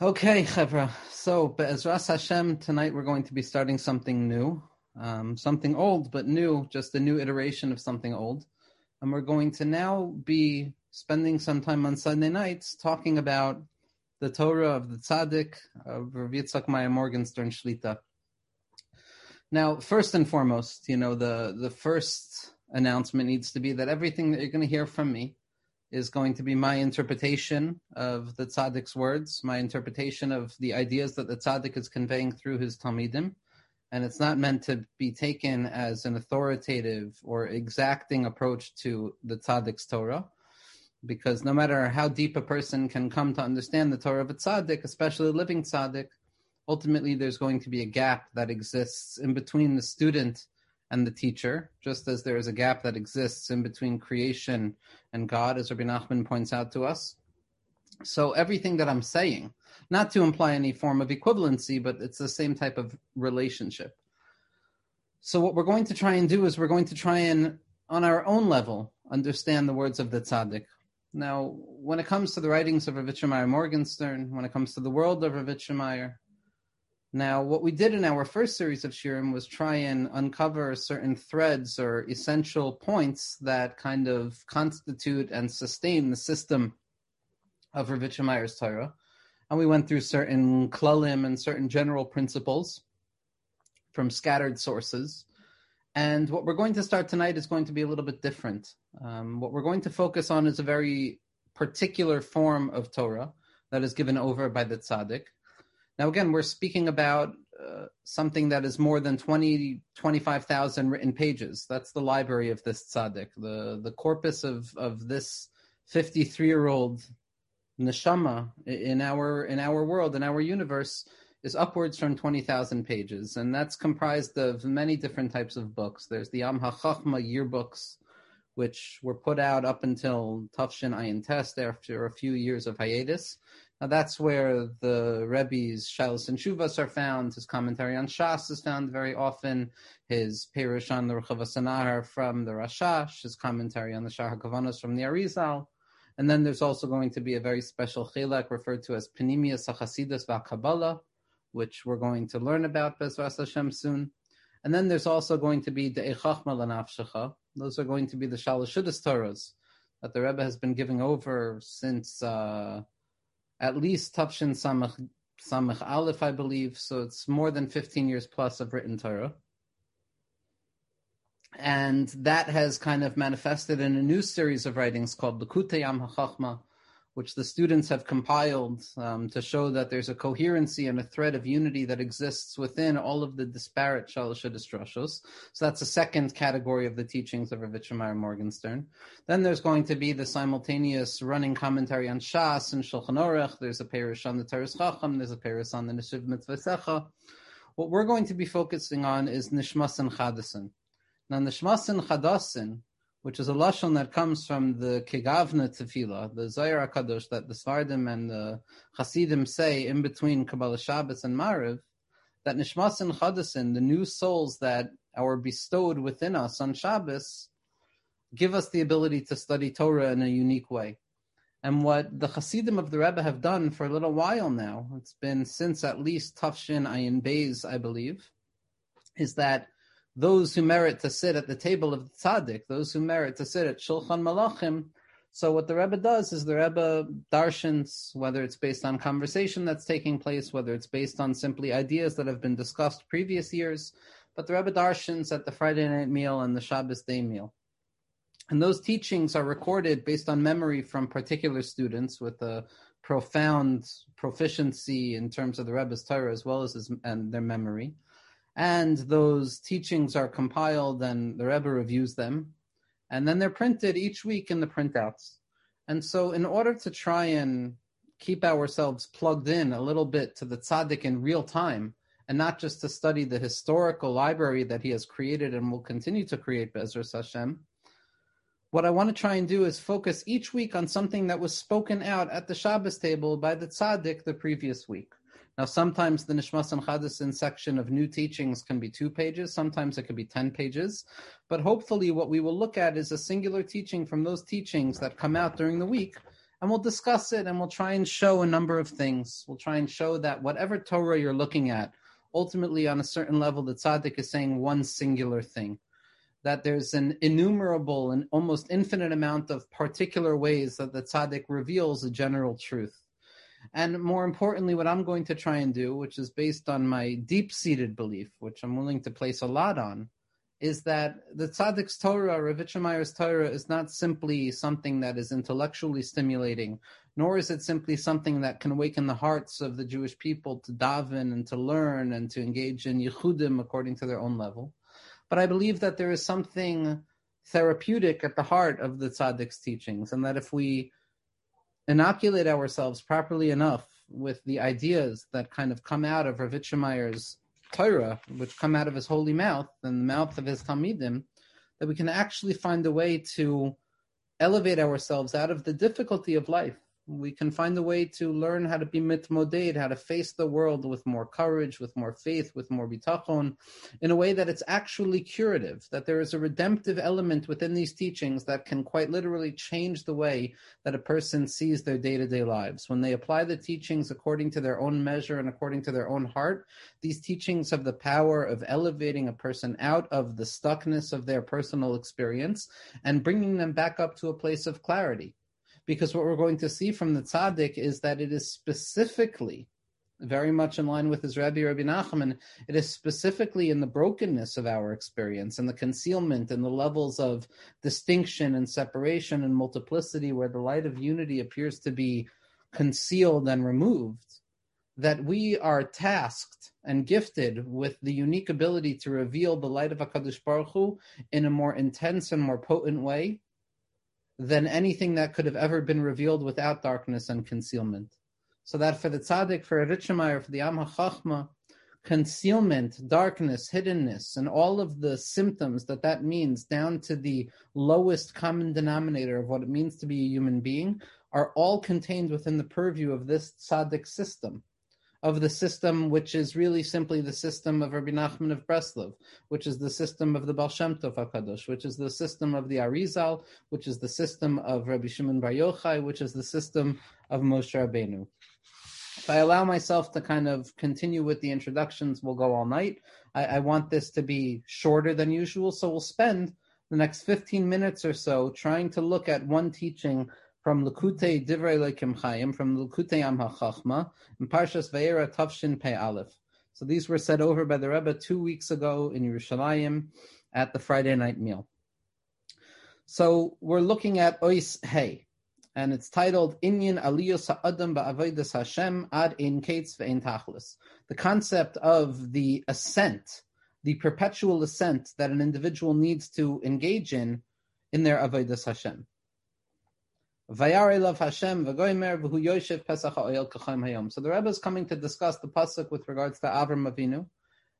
Okay, Chevra. So, Be'ezras Hashem, tonight we're going to be starting something new. Um, something old, but new, just a new iteration of something old. And we're going to now be spending some time on Sunday nights talking about the Torah of the Tzaddik of Rav Yitzchak Meir Morgenstern Shlita. Now, first and foremost, you know, the, the first announcement needs to be that everything that you're going to hear from me is going to be my interpretation of the tzaddik's words, my interpretation of the ideas that the tzaddik is conveying through his talmidim, and it's not meant to be taken as an authoritative or exacting approach to the tzaddik's Torah, because no matter how deep a person can come to understand the Torah of a tzaddik, especially a living tzaddik, ultimately there's going to be a gap that exists in between the student and the teacher, just as there is a gap that exists in between creation and God, as Rabbi Nachman points out to us. So everything that I'm saying, not to imply any form of equivalency, but it's the same type of relationship. So what we're going to try and do is we're going to try and, on our own level, understand the words of the tzaddik. Now, when it comes to the writings of Rav Morgenstern, when it comes to the world of Rav now, what we did in our first series of Shiurim was try and uncover certain threads or essential points that kind of constitute and sustain the system of Rav Meyer's Torah. And we went through certain klalim and certain general principles from scattered sources. And what we're going to start tonight is going to be a little bit different. Um, what we're going to focus on is a very particular form of Torah that is given over by the tzaddik now, again, we're speaking about uh, something that is more than 20, 25,000 written pages. That's the library of this tzaddik. The, the corpus of, of this 53 year old neshama in our, in our world, in our universe, is upwards from 20,000 pages. And that's comprised of many different types of books. There's the Am HaChachma yearbooks, which were put out up until Tafshin Ayin Test after a few years of hiatus. Now that's where the Rebbe's Shilas and Shuvas are found. His commentary on Shas is found very often. His Perush on the Rechav from the Rashash. His commentary on the Shah from the Arizal. And then there's also going to be a very special chilek referred to as Panimia Sachasidus VaKabbalah, which we're going to learn about Bezras Hashem soon. And then there's also going to be the Echachma Lanafshecha. Those are going to be the Shalashudas Torahs that the Rebbe has been giving over since uh, at least Tafshin Samach Samach Aleph, I believe. So it's more than 15 years plus of written Torah. And that has kind of manifested in a new series of writings called Likutei Am HaChachma, which the students have compiled um, to show that there's a coherency and a thread of unity that exists within all of the disparate Shalashidus Drashos. So that's the second category of the teachings of Rav Morgenstern. Then there's going to be the simultaneous running commentary on Shas and Shulchan Aruch. There's a parish on the Toras Chacham. There's a parish on the Neshiv Mitzvah What we're going to be focusing on is Nishmas and Chadasin. Now, Nishmas and Chadasin which is a lashon that comes from the Kegavna Tefillah, the Zohar Kadosh that the Sefardim and the Hasidim say in between Kabbalah Shabbos and Mariv, that Nishmas and Chadasin, the new souls that are bestowed within us on Shabbos, give us the ability to study Torah in a unique way. And what the Hasidim of the Rebbe have done for a little while now, it's been since at least Tafshin Ayin Beis, I believe, is that those who merit to sit at the table of the tzaddik, those who merit to sit at Shulchan Malachim. So what the Rebbe does is the Rebbe darshans, whether it's based on conversation that's taking place, whether it's based on simply ideas that have been discussed previous years, but the Rebbe darshans at the Friday night meal and the Shabbos day meal. And those teachings are recorded based on memory from particular students with a profound proficiency in terms of the Rebbe's Torah as well as his, and their memory and those teachings are compiled and the Rebbe reviews them, and then they're printed each week in the printouts. And so, in order to try and keep ourselves plugged in a little bit to the tzaddik in real time, and not just to study the historical library that he has created and will continue to create, Bezras Hashem, what I want to try and do is focus each week on something that was spoken out at the Shabbos table by the tzaddik the previous week. Now, sometimes the Nishmas and Chadasin section of new teachings can be two pages, sometimes it could be 10 pages. But hopefully, what we will look at is a singular teaching from those teachings that come out during the week. and we'll discuss it and we'll try and show a number of things. We'll try and show that whatever Torah you're looking at, ultimately on a certain level, the tzaddik is saying one singular thing. That there's an innumerable and almost infinite amount of particular ways that the tzaddik reveals a general truth. And more importantly, what I'm going to try and do, which is based on my deep seated belief, which I'm willing to place a lot on, is that the tzaddik's Torah, Rav Meyer's Torah, is not simply something that is intellectually stimulating, nor is it simply something that can awaken the hearts of the Jewish people to daven and to learn and to engage in yichudim according to their own level. But I believe that there is something therapeutic at the heart of the tzaddik's teachings, and that if we inoculate ourselves properly enough with the ideas that kind of come out of Rav Meyer's Torah, which come out of his holy mouth and the mouth of his Talmidim, that we can actually find a way to elevate ourselves out of the difficulty of life we can find a way to learn how to be mitmoded, how to face the world with more courage, with more faith, with more bitachon, in a way that it's actually curative, that there is a redemptive element within these teachings that can quite literally change the way that a person sees their day-to-day lives. When they apply the teachings according to their own measure and according to their own heart, these teachings have the power of elevating a person out of the stuckness of their personal experience and bringing them back up to a place of clarity because what we're going to see from the tzaddik is that it is specifically very much in line with his Rabbi Rabbi Nachman, it is specifically in the brokenness of our experience and the concealment and the levels of distinction and separation and multiplicity where the light of unity appears to be concealed and removed, that we are tasked and gifted with the unique ability to reveal the light of HaKadosh Baruch Hu in a more intense and more potent way than anything that could have ever been revealed without darkness and concealment. So that for the tzaddik, for a Ritchemeyer, for the Am HaChachma, concealment, darkness, hiddenness, and all of the symptoms that that means down to the lowest common denominator of what it means to be a human being are all contained within the purview of this tzaddik system of the system, which is really simply the system of Rabbi Nachman of Breslov, which is the system of the Baal Shem Tov HaKadosh, which is the system of the Arizal, which is the system of Rabbi Shimon Bar Yochai, which is the system of Moshe Rabbeinu. If I allow myself to kind of continue with the introductions, we'll go all night. I, I want this to be shorter than usual, so we'll spend the next 15 minutes or so trying to look at one teaching from Likutei Divrei Lekim Chaim, from Likutei Am HaChachma, and Parshas Vayera Tavshin Pei Aleph. So these were said over by the Rebbe two weeks ago in Yerushalayim at the Friday night meal. So we're looking at Ois Hey, and it's titled Inyan Aliyos Ha'adam Ba'avodas Hashem Ad Ein Kates Ve'Ein Tachlis. The concept of the ascent, the perpetual ascent that an individual needs to engage in in their Avodas Hashem. V'hu hayom. So the Rebbe is coming to discuss the pasuk with regards to Avram Avinu.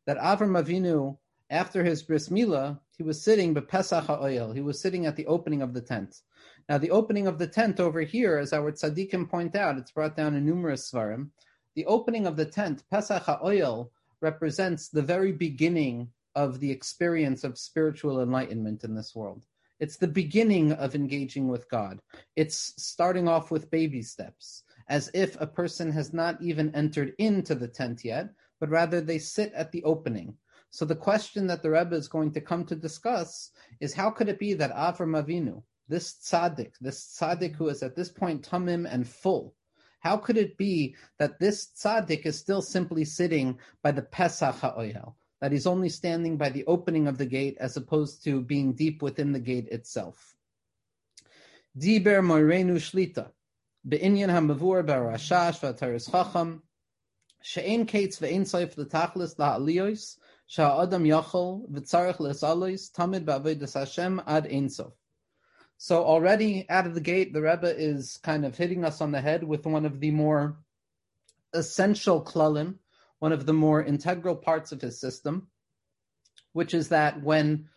That Avram Avinu, after his bris milah, he was sitting but Pesach ha'oil. He was sitting at the opening of the tent. Now the opening of the tent over here, as our tzaddikim point out, it's brought down in numerous svarim. The opening of the tent, Pesach ha'oil, represents the very beginning of the experience of spiritual enlightenment in this world. It's the beginning of engaging with God. It's starting off with baby steps, as if a person has not even entered into the tent yet, but rather they sit at the opening. So the question that the Rebbe is going to come to discuss is how could it be that Avram Avinu, this tzaddik, this tzaddik who is at this point tamim and full, how could it be that this tzaddik is still simply sitting by the Pesach HaOyel? That he's only standing by the opening of the gate as opposed to being deep within the gate itself. Diber Moirenu Shlita, Be'inyan HaMavur Barashash V'Ataris Chacham, She'en Kates Ve'en L'Tachlis La'aliyos, Sha'adam Yachol L'Salois, Tamid Hashem Ad. So already out of the gate, the Rebbe is kind of hitting us on the head with one of the more essential klalim one of the more integral parts of his system, which is that when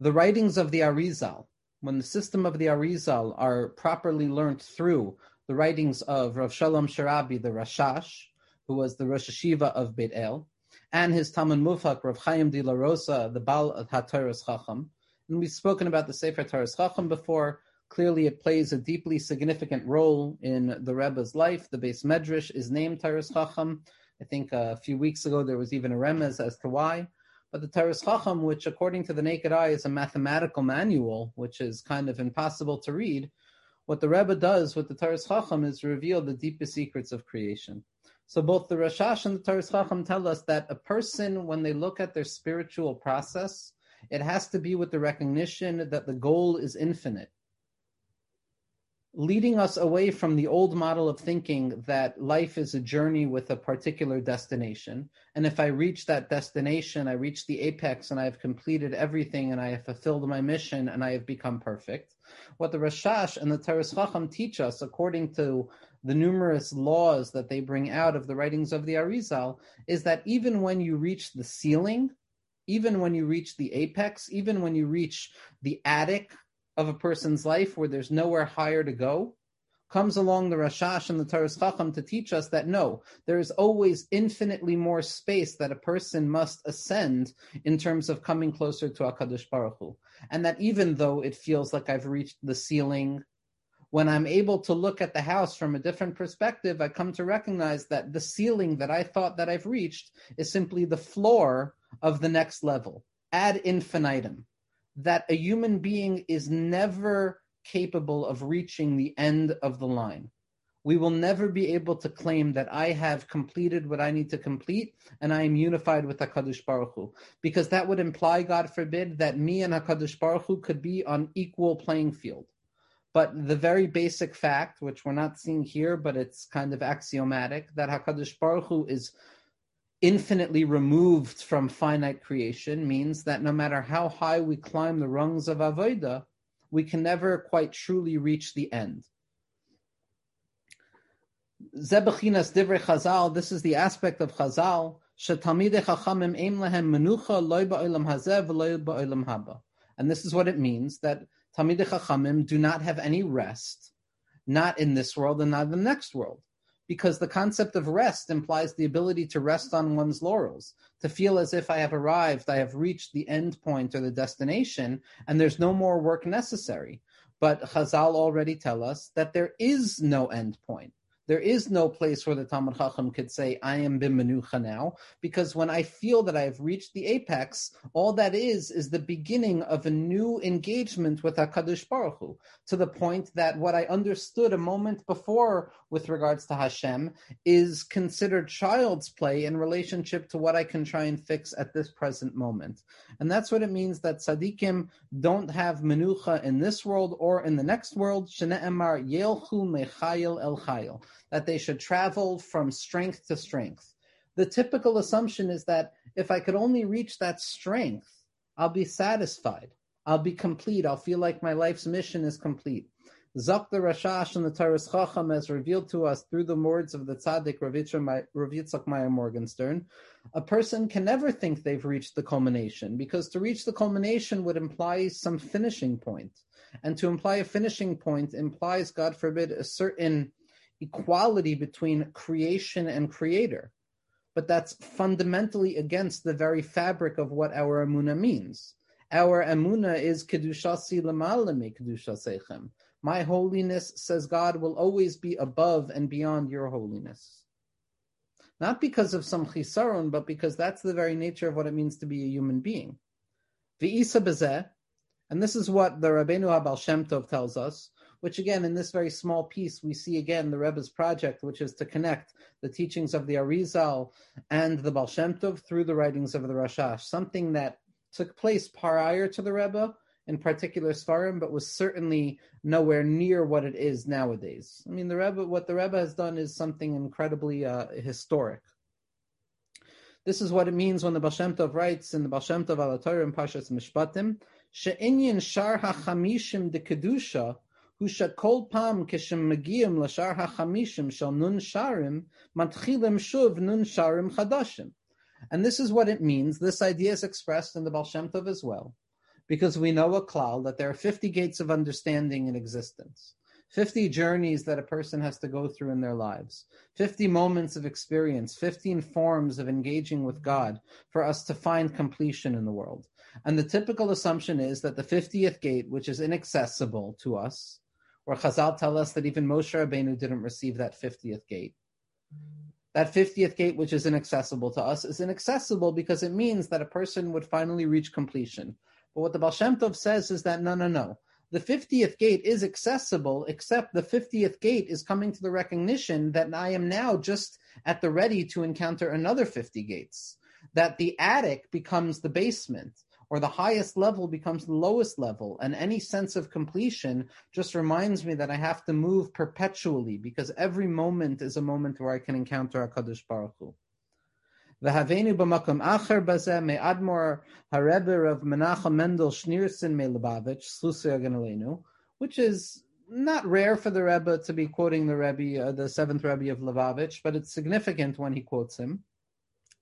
the writings of the Arizal, when the system of the Arizal are properly learnt through the writings of Rav Shalom Sharabi, the Rashash, who was the Rosh Hashiva of Beit El, and his Talmud Mufak, Rav Chaim de la Rosa, the Baal HaToras Chacham. And we've spoken about the Sefer Toras Chacham before. Clearly, it plays a deeply significant role in the Rebbe's life. The beis medrash is named Toras Chacham. I think uh, a few weeks ago there was even a remez as to why. But the Toras Chacham, which according to the naked eye is a mathematical manual, which is kind of impossible to read, what the Rebbe does with the Toras Chacham is reveal the deepest secrets of creation. So both the Rashash and the Toras Chacham tell us that a person, when they look at their spiritual process, it has to be with the recognition that the goal is infinite leading us away from the old model of thinking that life is a journey with a particular destination. And if I reach that destination, I reach the apex and I have completed everything and I have fulfilled my mission and I have become perfect. What the Rashash and the Toras Chacham teach us, according to the numerous laws that they bring out of the writings of the Arizal, is that even when you reach the ceiling, even when you reach the apex, even when you reach the attic of a person's life where there's nowhere higher to go, comes along the Rashash and the Toras Chacham to teach us that no, there is always infinitely more space that a person must ascend in terms of coming closer to HaKadosh Baruch Hu. And that even though it feels like I've reached the ceiling, when I'm able to look at the house from a different perspective, I come to recognize that the ceiling that I thought that I've reached is simply the floor of the next level ad infinitum that a human being is never capable of reaching the end of the line. We will never be able to claim that I have completed what I need to complete and I am unified with HaKadosh Baruch Hu. Because that would imply, God forbid, that me and HaKadosh Baruch Hu could be on equal playing field. But the very basic fact, which we're not seeing here, but it's kind of axiomatic, that HaKadosh Baruch Hu is infinitely removed from finite creation means that no matter how high we climb the rungs of Avodah, we can never quite truly reach the end. Zebechinas divrei Chazal, this is the aspect of Chazal, chachamim eim lehem menucha loy ba'olam hazeh v'loy ba'olam haba. And this is what it means, that Talmidei Chachamim do not have any rest, not in this world and not in the next world because the concept of rest implies the ability to rest on one's laurels, to feel as if I have arrived, I have reached the end point or the destination, and there's no more work necessary. But Chazal already tell us that there is no end point. There is no place where the Talmid Chacham could say, I am bimanucha now, because when I feel that I have reached the apex, all that is, is the beginning of a new engagement with HaKadosh Baruch Hu, to the point that what I understood a moment before with regards to Hashem is considered child's play in relationship to what I can try and fix at this present moment. And that's what it means that tzaddikim don't have menucha in this world or in the next world. Shne'emar yelchu mechayil el chayil that they should travel from strength to strength. The typical assumption is that if I could only reach that strength, I'll be satisfied. I'll be complete. I'll feel like my life's mission is complete. Zok the Rashash and the Toras Chacham has revealed to us through the words of the Tzaddik Rav Yitzchak Morgenstern, a person can never think they've reached the culmination because to reach the culmination would imply some finishing point. And to imply a finishing point implies, God forbid, a certain equality between creation and creator. But that's fundamentally against the very fabric of what our emuna means. Our emuna is kedushasi lemalame kedushasechem. My holiness, says God, will always be above and beyond your holiness. Not because of some chisaron, but because that's the very nature of what it means to be a human being. V'isa bezeh, and this is what the Rabbeinu Habal Shem Tov tells us, which again, in this very small piece, we see again the Rebbe's project, which is to connect the teachings of the Arizal and the Baal Shem Tov through the writings of the Rashash, something that took place prior to the Rebbe, in particular Svarim, but was certainly nowhere near what it is nowadays. I mean, the Rebbe, what the Rebbe has done is something incredibly uh, historic. This is what it means when the Baal Shem Tov writes in the Baal Shem Tov Alatorah in Pashas Mishpatim, she'inyin shar hachamishim de kedusha הוא שכל פעם כשמגיעים לשאר החמישים של נון שרים, מתחילים שוב נון שרים חדשים. And this is what it means. This idea is expressed in the Baal Shem Tov as well, because we know a klal that there are 50 gates of understanding in existence. 50 journeys that a person has to go through in their lives, 50 moments of experience, 15 forms of engaging with God for us to find completion in the world. And the typical assumption is that the 50th gate, which is inaccessible to us, where Chazal tell us that even Moshe Rabbeinu didn't receive that 50th gate. That 50th gate, which is inaccessible to us, is inaccessible because it means that a person would finally reach completion. But what the Baal Shem Tov says is that no, no, no. The 50th gate is accessible, except the 50th gate is coming to the recognition that I am now just at the ready to encounter another 50 gates. That the attic becomes the basement or the highest level becomes the lowest level. And any sense of completion just reminds me that I have to move perpetually because every moment is a moment where I can encounter HaKadosh Baruch Hu. V'havenu b'makom acher bazeh me admor hareber of Menachem Mendel Schneerson me Lubavitch Slusia which is not rare for the Rebbe to be quoting the Rebbe, uh, the seventh Rebbe of Lubavitch, but it's significant when he quotes him.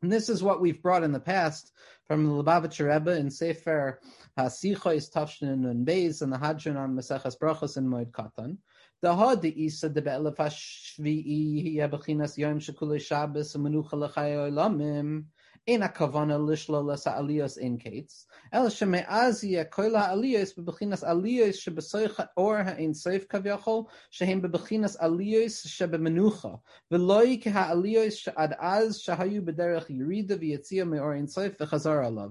And this is what we've brought in the past from the Lubavitcher Rebbe in Sefer HaSichois Tafshin and Beis and the Hadran on Maseches Brachos and Moed Katan. The Hod Isa de Be'elef HaShvi'i Yom Shekulei Shabbos Menucha L'chayoi Lamim אין הכוונה לשלול את העליות אין קץ, אלא שמאז יהיה כל העליות בבחינס עליות שבסויך האור האין סוף כביכול, שהם בבחינס עליות שבמנוחה, ולא כהעליות שעד אז שהיו בדרך ירידה ויציאה מאור אין סוף וחזר עליו.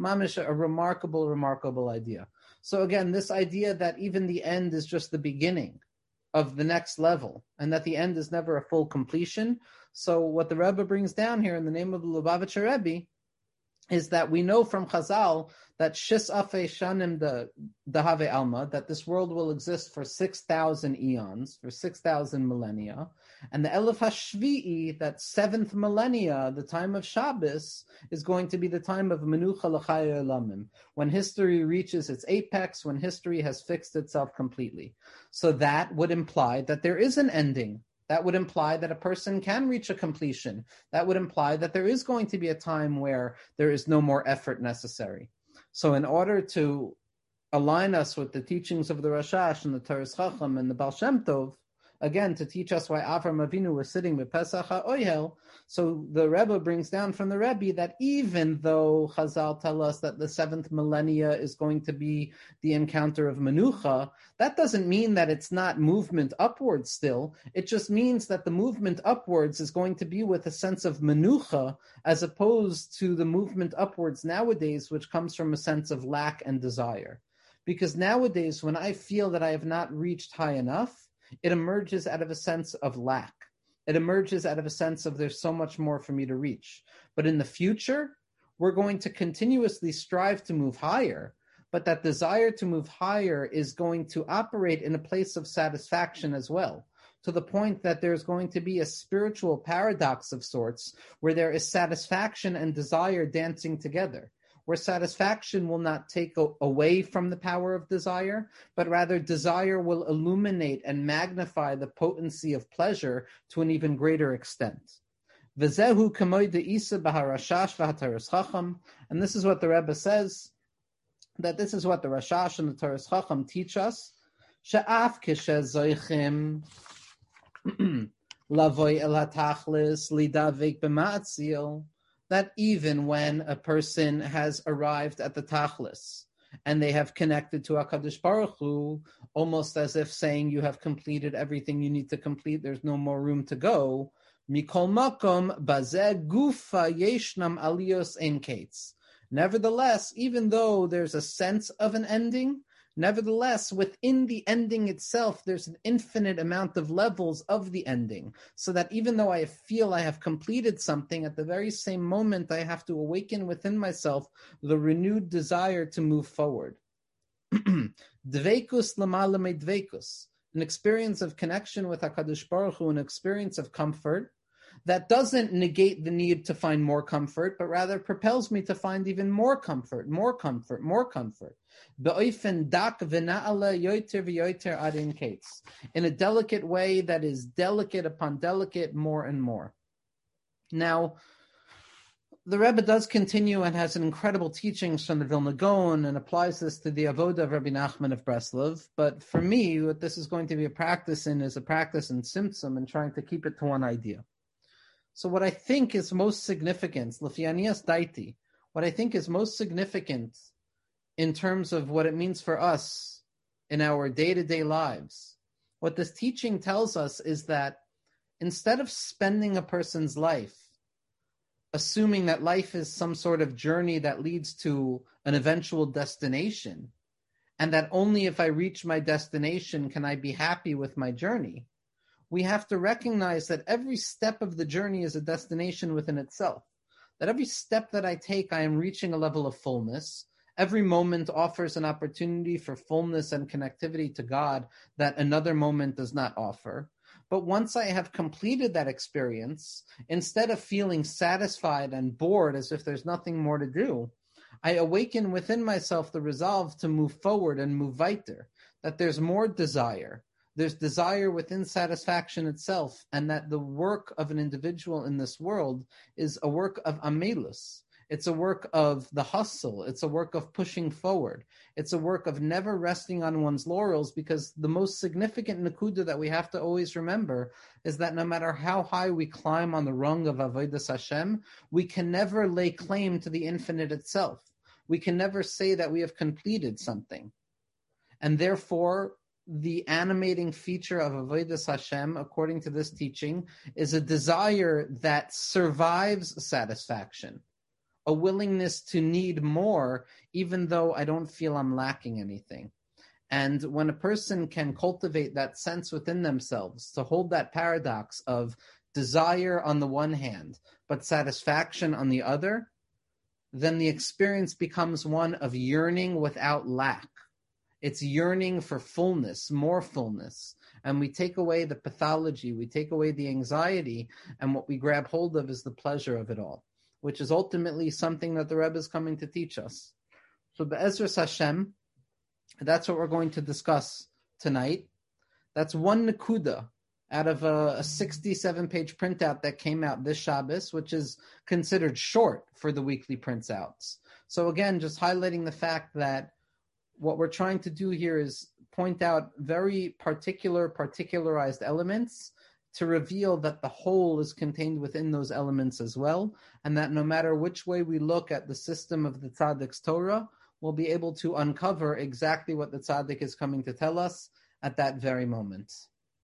Mamish, a remarkable, remarkable idea. So again, this idea that even the end is just the beginning of the next level, and that the end is never a full completion. So what the Rebbe brings down here in the name of the Lubavitcher Rebbe is that we know from Chazal that Shis Shanim the the Have Alma that this world will exist for six thousand eons, for six thousand millennia, and the Elif Hashvi'i, that seventh millennia, the time of Shabbos, is going to be the time of Menucha L'chaya Elamim, when history reaches its apex, when history has fixed itself completely. So that would imply that there is an ending that would imply that a person can reach a completion. That would imply that there is going to be a time where there is no more effort necessary. So, in order to align us with the teachings of the Rashash and the Toras Chacham and the Baal Shem Tov, again to teach us why Avram Avinu was sitting with Pesach HaOyel. So the Rebbe brings down from the Rebbe that even though Chazal tell us that the seventh millennia is going to be the encounter of Menucha, that doesn't mean that it's not movement upwards still. It just means that the movement upwards is going to be with a sense of Menucha as opposed to the movement upwards nowadays, which comes from a sense of lack and desire. Because nowadays, when I feel that I have not reached high enough, it emerges out of a sense of lack. It emerges out of a sense of there's so much more for me to reach. But in the future, we're going to continuously strive to move higher. But that desire to move higher is going to operate in a place of satisfaction as well to the point that there's going to be a spiritual paradox of sorts where there is satisfaction and desire dancing together where satisfaction will not take away from the power of desire, but rather desire will illuminate and magnify the potency of pleasure to an even greater extent. And this is what the Rebbe says, that this is what the Rashash and the Toras Chacham teach us. She'af lavoy el hatachlis lidavik b'ma'atzil that even when a person has arrived at the tachlis and they have connected to Hakadosh Baruch Hu, almost as if saying you have completed everything you need to complete, there's no more room to go. Mikol makom bazeh gufa yeshnam alios en Nevertheless, even though there's a sense of an ending, Nevertheless, within the ending itself, there's an infinite amount of levels of the ending. So that even though I feel I have completed something, at the very same moment, I have to awaken within myself the renewed desire to move forward. Dveikus lamalame dveikus, an experience of connection with HaKadosh Baruch Hu, an experience of comfort that doesn't negate the need to find more comfort, but rather propels me to find even more comfort, more comfort, more comfort. In a delicate way that is delicate upon delicate more and more. Now, the Rebbe does continue and has an incredible teachings from the Vilna Gaon and applies this to the Avoda of Rabbi Nachman of Breslov. But for me, what this is going to be a practice in is a practice in Tzimtzum and trying to keep it to one idea. So what I think is most significant, Lefianias Daiti, what I think is most significant in terms of what it means for us in our day-to-day lives, what this teaching tells us is that instead of spending a person's life assuming that life is some sort of journey that leads to an eventual destination, and that only if I reach my destination can I be happy with my journey, we have to recognize that every step of the journey is a destination within itself. That every step that I take, I am reaching a level of fullness. Every moment offers an opportunity for fullness and connectivity to God that another moment does not offer. But once I have completed that experience, instead of feeling satisfied and bored as if there's nothing more to do, I awaken within myself the resolve to move forward and move weiter, that there's more desire. There's desire within satisfaction itself, and that the work of an individual in this world is a work of amelus, it's a work of the hustle. It's a work of pushing forward. It's a work of never resting on one's laurels because the most significant nakuda that we have to always remember is that no matter how high we climb on the rung of Avodah Hashem, we can never lay claim to the infinite itself. We can never say that we have completed something. And therefore, the animating feature of Avodah Hashem, according to this teaching, is a desire that survives satisfaction a willingness to need more, even though I don't feel I'm lacking anything. And when a person can cultivate that sense within themselves, to hold that paradox of desire on the one hand, but satisfaction on the other, then the experience becomes one of yearning without lack. It's yearning for fullness, more fullness. And we take away the pathology, we take away the anxiety, and what we grab hold of is the pleasure of it all which is ultimately something that the Rebbe is coming to teach us. So Be'ezras Hashem, that's what we're going to discuss tonight. That's one Nakuda out of a, a 67 page printout that came out this Shabbos, which is considered short for the weekly outs. So again, just highlighting the fact that what we're trying to do here is point out very particular, particularized elements to reveal that the whole is contained within those elements as well, and that no matter which way we look at the system of the Tzaddik's Torah, we'll be able to uncover exactly what the Tzaddik is coming to tell us at that very moment.